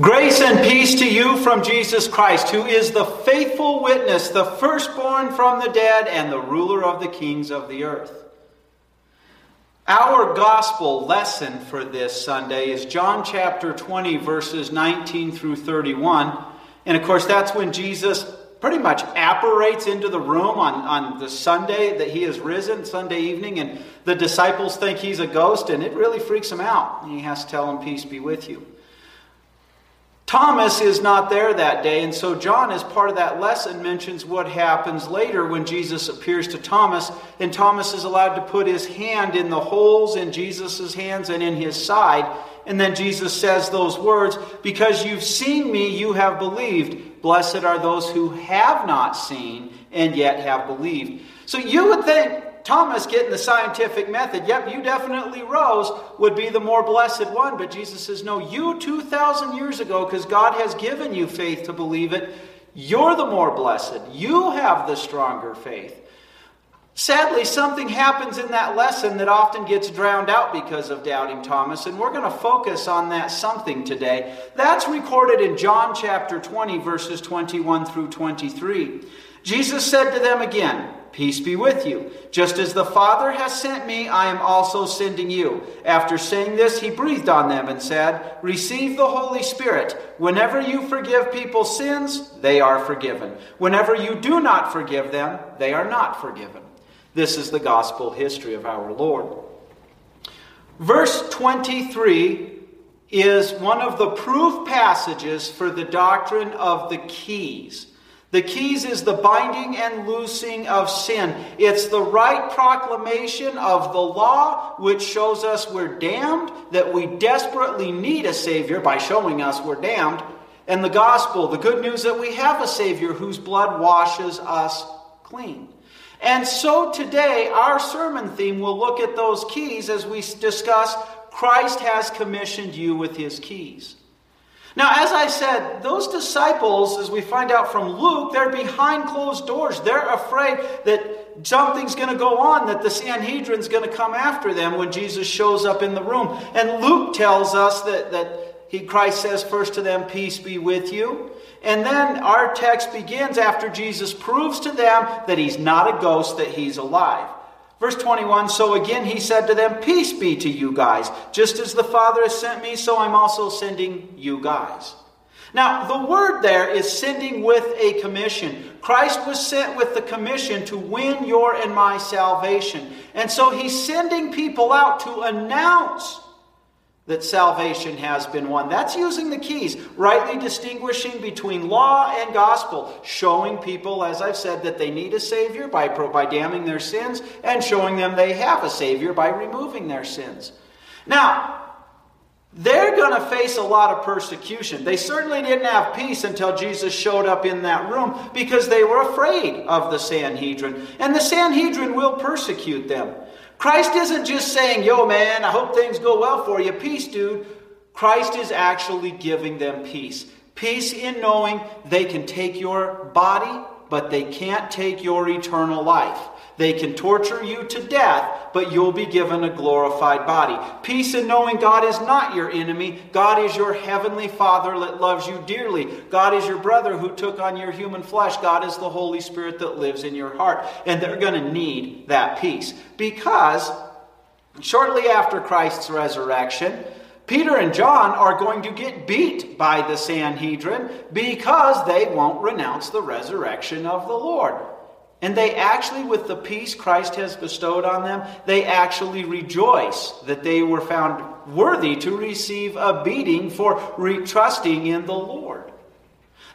Grace and peace to you from Jesus Christ, who is the faithful witness, the firstborn from the dead, and the ruler of the kings of the earth. Our gospel lesson for this Sunday is John chapter 20, verses 19 through 31. And of course, that's when Jesus pretty much apparates into the room on, on the Sunday that he has risen, Sunday evening, and the disciples think he's a ghost, and it really freaks him out. And he has to tell them, Peace be with you. Thomas is not there that day, and so John, as part of that lesson, mentions what happens later when Jesus appears to Thomas, and Thomas is allowed to put his hand in the holes in Jesus' hands and in his side. And then Jesus says those words, Because you've seen me, you have believed. Blessed are those who have not seen and yet have believed. So you would think Thomas getting the scientific method, yep, you definitely rose, would be the more blessed one. But Jesus says, no, you 2,000 years ago, because God has given you faith to believe it, you're the more blessed. You have the stronger faith. Sadly, something happens in that lesson that often gets drowned out because of doubting Thomas, and we're going to focus on that something today. That's recorded in John chapter 20, verses 21 through 23. Jesus said to them again, Peace be with you. Just as the Father has sent me, I am also sending you. After saying this, he breathed on them and said, Receive the Holy Spirit. Whenever you forgive people's sins, they are forgiven. Whenever you do not forgive them, they are not forgiven. This is the gospel history of our Lord. Verse 23 is one of the proof passages for the doctrine of the keys. The keys is the binding and loosing of sin. It's the right proclamation of the law, which shows us we're damned, that we desperately need a Savior by showing us we're damned, and the gospel, the good news that we have a Savior whose blood washes us clean. And so today, our sermon theme will look at those keys as we discuss Christ has commissioned you with his keys. Now, as I said, those disciples, as we find out from Luke, they're behind closed doors. They're afraid that something's going to go on, that the Sanhedrin's going to come after them when Jesus shows up in the room. And Luke tells us that, that he, Christ says first to them, Peace be with you. And then our text begins after Jesus proves to them that he's not a ghost, that he's alive. Verse 21 So again he said to them, Peace be to you guys. Just as the Father has sent me, so I'm also sending you guys. Now, the word there is sending with a commission. Christ was sent with the commission to win your and my salvation. And so he's sending people out to announce that salvation has been won. That's using the keys, rightly distinguishing between law and gospel, showing people, as I've said, that they need a Savior by, by damning their sins, and showing them they have a Savior by removing their sins. Now, they're going to face a lot of persecution. They certainly didn't have peace until Jesus showed up in that room because they were afraid of the Sanhedrin. And the Sanhedrin will persecute them. Christ isn't just saying, yo, man, I hope things go well for you. Peace, dude. Christ is actually giving them peace. Peace in knowing they can take your body, but they can't take your eternal life. They can torture you to death, but you'll be given a glorified body. Peace in knowing God is not your enemy. God is your heavenly Father that loves you dearly. God is your brother who took on your human flesh. God is the Holy Spirit that lives in your heart. And they're going to need that peace because shortly after Christ's resurrection, Peter and John are going to get beat by the Sanhedrin because they won't renounce the resurrection of the Lord. And they actually, with the peace Christ has bestowed on them, they actually rejoice that they were found worthy to receive a beating for trusting in the Lord.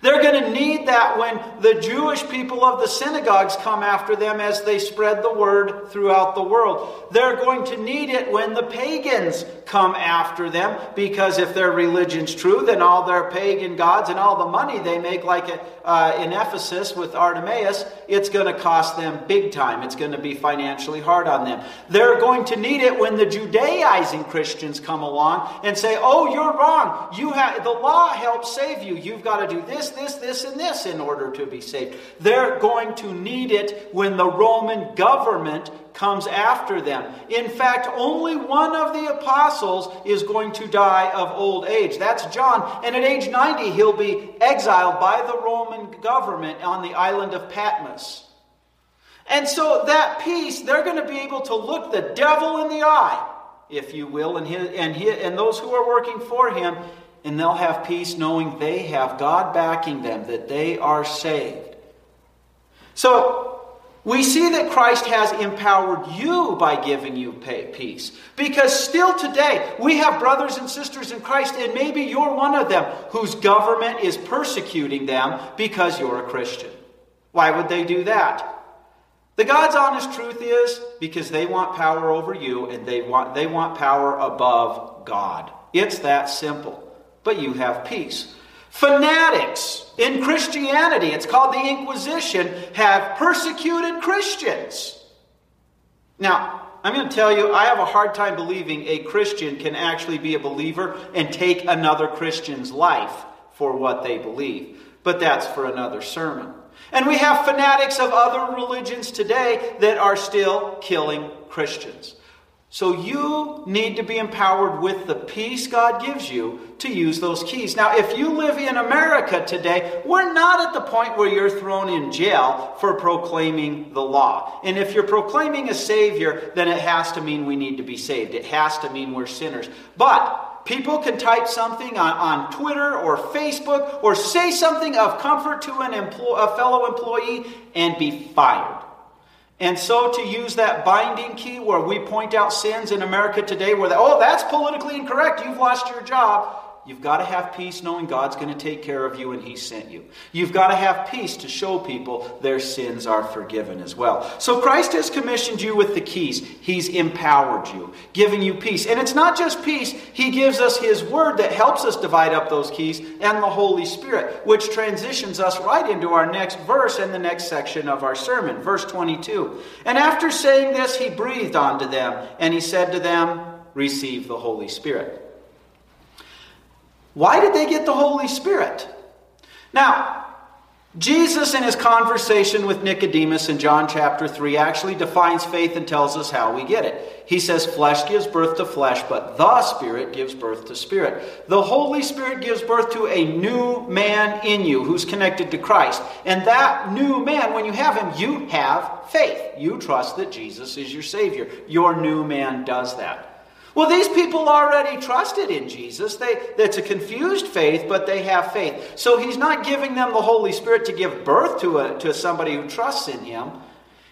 They're going to need that when the Jewish people of the synagogues come after them as they spread the word throughout the world. They're going to need it when the pagans come after them because if their religion's true, then all their pagan gods and all the money they make, like uh, in Ephesus with Artemis, it's going to cost them big time. It's going to be financially hard on them. They're going to need it when the Judaizing Christians come along and say, "Oh, you're wrong. You have the law helps save you. You've got to do this, this, this, and this in order to be saved. They're going to need it when the Roman government comes after them. In fact, only one of the apostles is going to die of old age. That's John. And at age 90, he'll be exiled by the Roman government on the island of Patmos. And so that peace, they're going to be able to look the devil in the eye, if you will, and, his, and, his, and those who are working for him, and they'll have peace knowing they have God backing them, that they are saved. So we see that Christ has empowered you by giving you peace. Because still today, we have brothers and sisters in Christ, and maybe you're one of them whose government is persecuting them because you're a Christian. Why would they do that? The God's honest truth is because they want power over you and they want, they want power above God. It's that simple. But you have peace. Fanatics in Christianity, it's called the Inquisition, have persecuted Christians. Now, I'm going to tell you, I have a hard time believing a Christian can actually be a believer and take another Christian's life for what they believe. But that's for another sermon. And we have fanatics of other religions today that are still killing Christians. So you need to be empowered with the peace God gives you to use those keys. Now, if you live in America today, we're not at the point where you're thrown in jail for proclaiming the law. And if you're proclaiming a Savior, then it has to mean we need to be saved. It has to mean we're sinners. But People can type something on, on Twitter or Facebook or say something of comfort to an empl- a fellow employee and be fired. And so, to use that binding key where we point out sins in America today, where, the, oh, that's politically incorrect, you've lost your job, You've got to have peace knowing God's going to take care of you and He sent you. You've got to have peace to show people their sins are forgiven as well. So Christ has commissioned you with the keys. He's empowered you, giving you peace. And it's not just peace, He gives us His Word that helps us divide up those keys and the Holy Spirit, which transitions us right into our next verse and the next section of our sermon. Verse 22. And after saying this, He breathed onto them, and He said to them, Receive the Holy Spirit. Why did they get the Holy Spirit? Now, Jesus, in his conversation with Nicodemus in John chapter 3, actually defines faith and tells us how we get it. He says, Flesh gives birth to flesh, but the Spirit gives birth to spirit. The Holy Spirit gives birth to a new man in you who's connected to Christ. And that new man, when you have him, you have faith. You trust that Jesus is your Savior. Your new man does that. Well, these people already trusted in Jesus. They, it's a confused faith, but they have faith. So he's not giving them the Holy Spirit to give birth to, a, to somebody who trusts in him.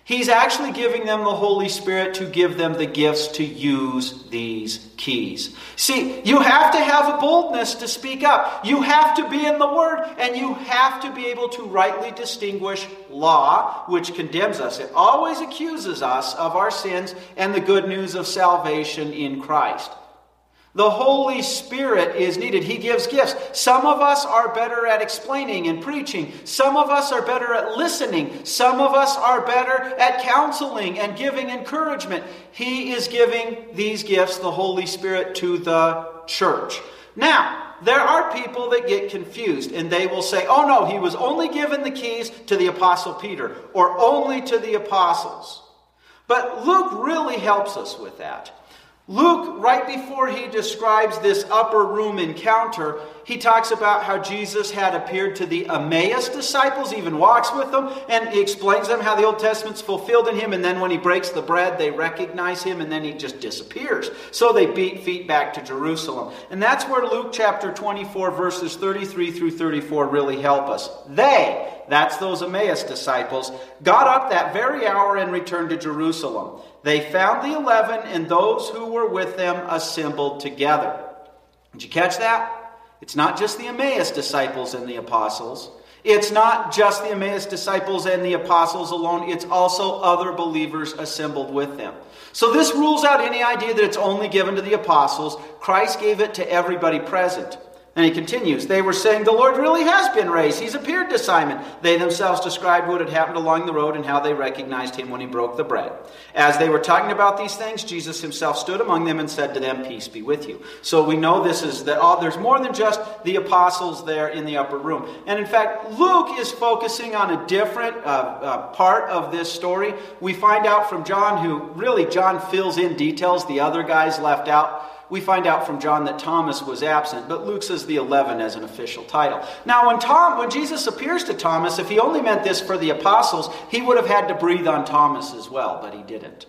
He's actually giving them the Holy Spirit to give them the gifts to use these keys. See, you have to have a boldness to speak up. You have to be in the Word, and you have to be able to rightly distinguish law, which condemns us. It always accuses us of our sins and the good news of salvation in Christ. The Holy Spirit is needed. He gives gifts. Some of us are better at explaining and preaching. Some of us are better at listening. Some of us are better at counseling and giving encouragement. He is giving these gifts, the Holy Spirit, to the church. Now, there are people that get confused and they will say, oh no, he was only given the keys to the Apostle Peter or only to the apostles. But Luke really helps us with that. Luke, right before he describes this upper room encounter, he talks about how Jesus had appeared to the Emmaus disciples, even walks with them, and he explains them how the Old Testament's fulfilled in him. And then when he breaks the bread, they recognize him, and then he just disappears. So they beat feet back to Jerusalem. And that's where Luke chapter 24, verses 33 through 34 really help us. They, that's those Emmaus disciples, got up that very hour and returned to Jerusalem. They found the eleven and those who were with them assembled together. Did you catch that? It's not just the Emmaus disciples and the apostles. It's not just the Emmaus disciples and the apostles alone, it's also other believers assembled with them. So this rules out any idea that it's only given to the apostles. Christ gave it to everybody present. And he continues, they were saying, The Lord really has been raised. He's appeared to Simon. They themselves described what had happened along the road and how they recognized him when he broke the bread. As they were talking about these things, Jesus himself stood among them and said to them, Peace be with you. So we know this is that all, there's more than just the apostles there in the upper room. And in fact, Luke is focusing on a different uh, uh, part of this story. We find out from John, who really, John fills in details the other guys left out we find out from John that Thomas was absent, but Luke says the 11 as an official title. Now, when, Tom, when Jesus appears to Thomas, if he only meant this for the apostles, he would have had to breathe on Thomas as well, but he didn't.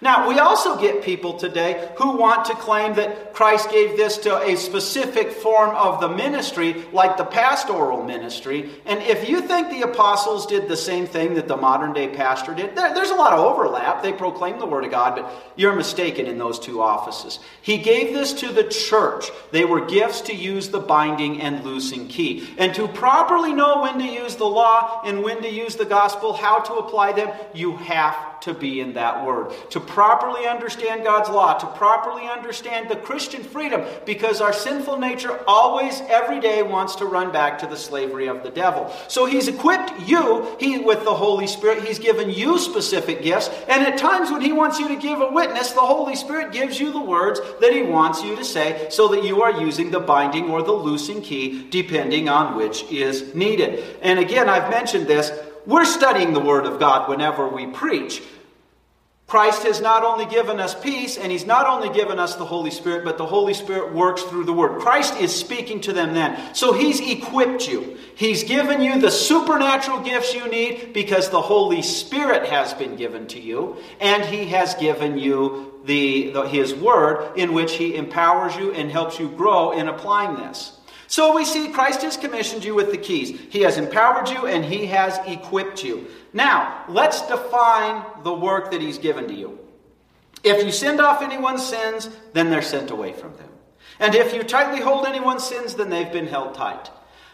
Now, we also get people today who want to claim that Christ gave this to a specific form of the ministry, like the pastoral ministry. And if you think the apostles did the same thing that the modern day pastor did, there, there's a lot of overlap. They proclaim the Word of God, but you're mistaken in those two offices. He gave this to the church. They were gifts to use the binding and loosing key. And to properly know when to use the law and when to use the gospel, how to apply them, you have to be in that word. To properly understand God's law, to properly understand the Christian freedom, because our sinful nature always, every day, wants to run back to the slavery of the devil. So He's equipped you he, with the Holy Spirit. He's given you specific gifts. And at times when He wants you to give a witness, the Holy Spirit gives you the words that He wants you to say so that you are using the binding or the loosing key, depending on which is needed. And again, I've mentioned this. We're studying the Word of God whenever we preach. Christ has not only given us peace, and He's not only given us the Holy Spirit, but the Holy Spirit works through the Word. Christ is speaking to them then. So He's equipped you. He's given you the supernatural gifts you need because the Holy Spirit has been given to you, and He has given you the, the His Word in which He empowers you and helps you grow in applying this. So we see Christ has commissioned you with the keys. He has empowered you and he has equipped you. Now, let's define the work that he's given to you. If you send off anyone's sins, then they're sent away from them. And if you tightly hold anyone's sins, then they've been held tight.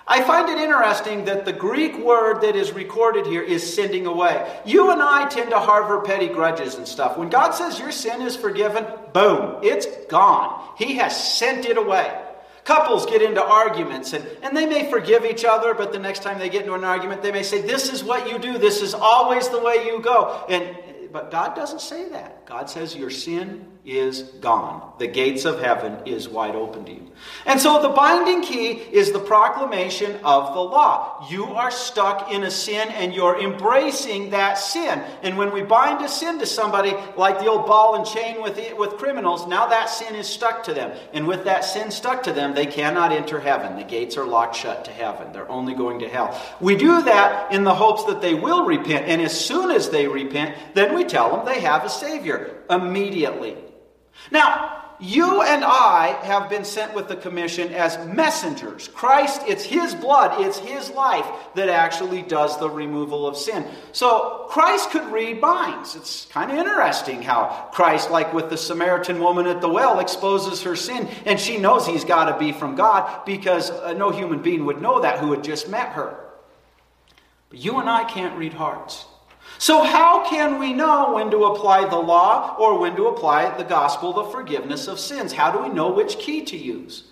I find it interesting that the Greek word that is recorded here is sending away. You and I tend to harbor petty grudges and stuff. When God says your sin is forgiven, boom, it's gone. He has sent it away. Couples get into arguments and, and they may forgive each other, but the next time they get into an argument, they may say, This is what you do. This is always the way you go. And but God doesn't say that. God says your sin is gone. The gates of heaven is wide open to you. And so the binding key is the proclamation of the law. You are stuck in a sin and you're embracing that sin. And when we bind a sin to somebody, like the old ball and chain with, with criminals, now that sin is stuck to them. And with that sin stuck to them, they cannot enter heaven. The gates are locked shut to heaven. They're only going to hell. We do that in the hopes that they will repent. And as soon as they repent, then we tell them they have a Savior immediately. Now, you and I have been sent with the commission as messengers. Christ, it's His blood, it's His life that actually does the removal of sin. So Christ could read minds. It's kind of interesting how Christ, like with the Samaritan woman at the well, exposes her sin, and she knows He's got to be from God because uh, no human being would know that who had just met her. But you and I can't read hearts. So, how can we know when to apply the law or when to apply the gospel, the forgiveness of sins? How do we know which key to use?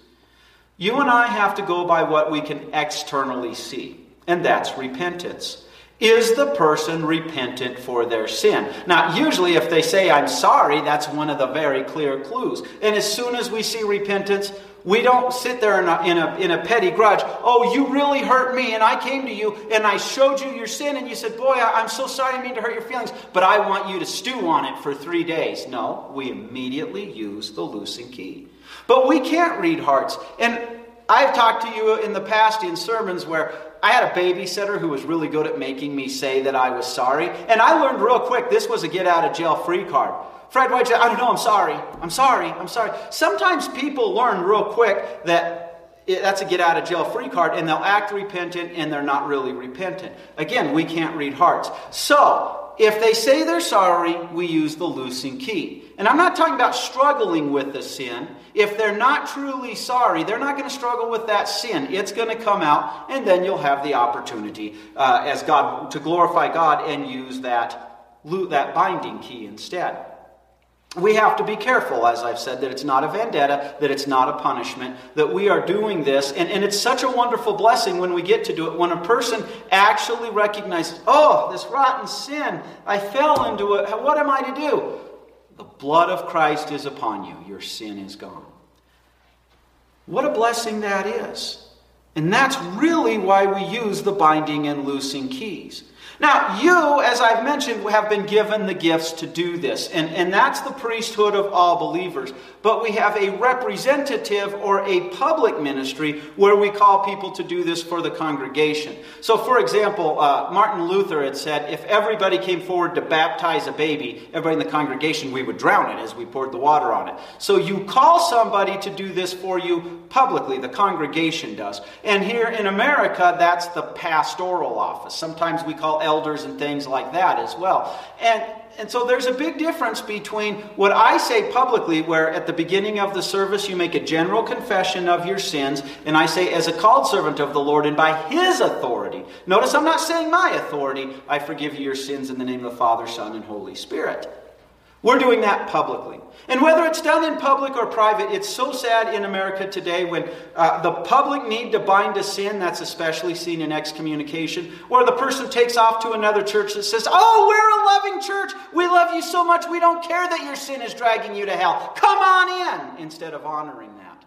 You and I have to go by what we can externally see, and that's repentance. Is the person repentant for their sin? Now, usually, if they say, I'm sorry, that's one of the very clear clues. And as soon as we see repentance, we don't sit there in a, in, a, in a petty grudge. Oh, you really hurt me, and I came to you and I showed you your sin, and you said, Boy, I, am so sorry I mean to hurt your feelings, but I want you to stew on it for three days. No, we immediately use the loosing key. But we can't read hearts. And I've talked to you in the past in sermons where I had a babysitter who was really good at making me say that I was sorry. And I learned real quick this was a get out of jail free card. Fred White I don't know, I'm sorry. I'm sorry. I'm sorry. Sometimes people learn real quick that that's a get out of jail free card and they'll act repentant and they're not really repentant. Again, we can't read hearts. So, if they say they're sorry, we use the loosing key. And I'm not talking about struggling with the sin. If they're not truly sorry, they're not going to struggle with that sin. It's going to come out, and then you'll have the opportunity uh, as God to glorify God and use that that binding key instead. we have to be careful, as I've said, that it's not a vendetta, that it's not a punishment, that we are doing this. And, and it's such a wonderful blessing when we get to do it. When a person actually recognizes, oh, this rotten sin, I fell into it. What am I to do? The blood of Christ is upon you. Your sin is gone. What a blessing that is. And that's really why we use the binding and loosing keys. Now, you, as I've mentioned, have been given the gifts to do this, and, and that's the priesthood of all believers. But we have a representative or a public ministry where we call people to do this for the congregation. So, for example, uh, Martin Luther had said if everybody came forward to baptize a baby, everybody in the congregation, we would drown it as we poured the water on it. So, you call somebody to do this for you publicly, the congregation does. And here in America, that's the pastoral office. Sometimes we call elders and things like that as well. And and so there's a big difference between what I say publicly, where at the beginning of the service you make a general confession of your sins, and I say, as a called servant of the Lord and by His authority. Notice I'm not saying my authority, I forgive you your sins in the name of the Father, Son, and Holy Spirit. We're doing that publicly. And whether it's done in public or private, it's so sad in America today when uh, the public need to bind a sin, that's especially seen in excommunication, or the person takes off to another church that says, Oh, we're a loving church. We love you so much, we don't care that your sin is dragging you to hell. Come on in, instead of honoring that.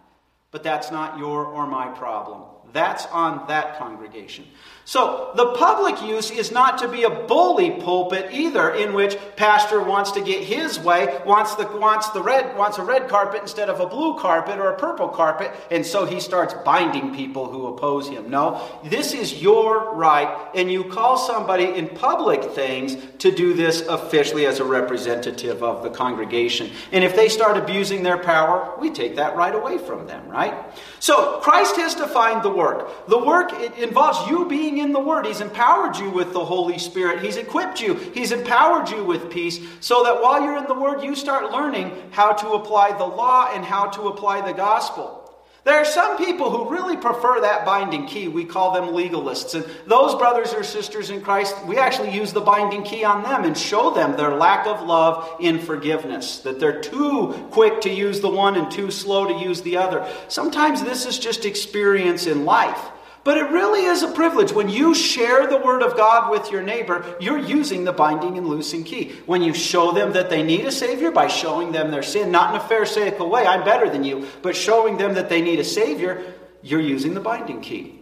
But that's not your or my problem. That's on that congregation. So the public use is not to be a bully pulpit either, in which pastor wants to get his way, wants the wants the red wants a red carpet instead of a blue carpet or a purple carpet, and so he starts binding people who oppose him. No, this is your right, and you call somebody in public things to do this officially as a representative of the congregation. And if they start abusing their power, we take that right away from them, right? So Christ has defined the work. The work it involves you being in the Word. He's empowered you with the Holy Spirit. He's equipped you. He's empowered you with peace so that while you're in the Word, you start learning how to apply the law and how to apply the gospel. There are some people who really prefer that binding key. We call them legalists. And those brothers or sisters in Christ, we actually use the binding key on them and show them their lack of love in forgiveness. That they're too quick to use the one and too slow to use the other. Sometimes this is just experience in life. But it really is a privilege. When you share the Word of God with your neighbor, you're using the binding and loosing key. When you show them that they need a Savior by showing them their sin, not in a pharisaical way, I'm better than you, but showing them that they need a Savior, you're using the binding key.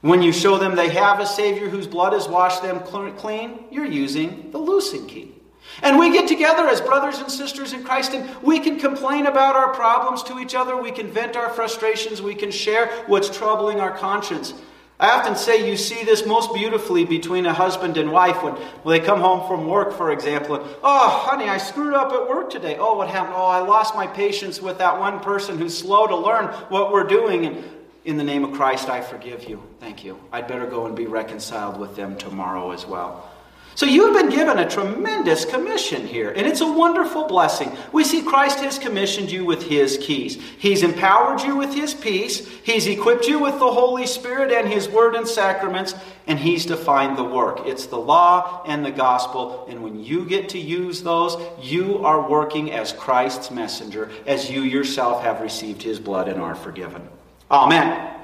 When you show them they have a Savior whose blood has washed them clean, you're using the loosing key. And we get together as brothers and sisters in Christ and we can complain about our problems to each other. We can vent our frustrations. We can share what's troubling our conscience. I often say you see this most beautifully between a husband and wife when, when they come home from work, for example. And, oh, honey, I screwed up at work today. Oh, what happened? Oh, I lost my patience with that one person who's slow to learn what we're doing. And in the name of Christ, I forgive you. Thank you. I'd better go and be reconciled with them tomorrow as well. So you've been given a tremendous commission here, and it's a wonderful blessing. We see Christ has commissioned you with his keys. He's empowered you with his peace, he's equipped you with the Holy Spirit and his word and sacraments, and he's defined the work. It's the law and the gospel, and when you get to use those, you are working as Christ's messenger, as you yourself have received his blood and are forgiven. Amen.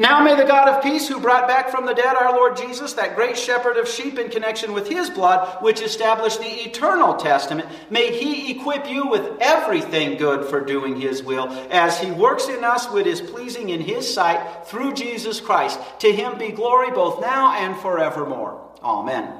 Now may the God of peace, who brought back from the dead our Lord Jesus, that great shepherd of sheep in connection with his blood, which established the eternal testament, may he equip you with everything good for doing his will, as he works in us what is pleasing in his sight through Jesus Christ. To him be glory both now and forevermore. Amen.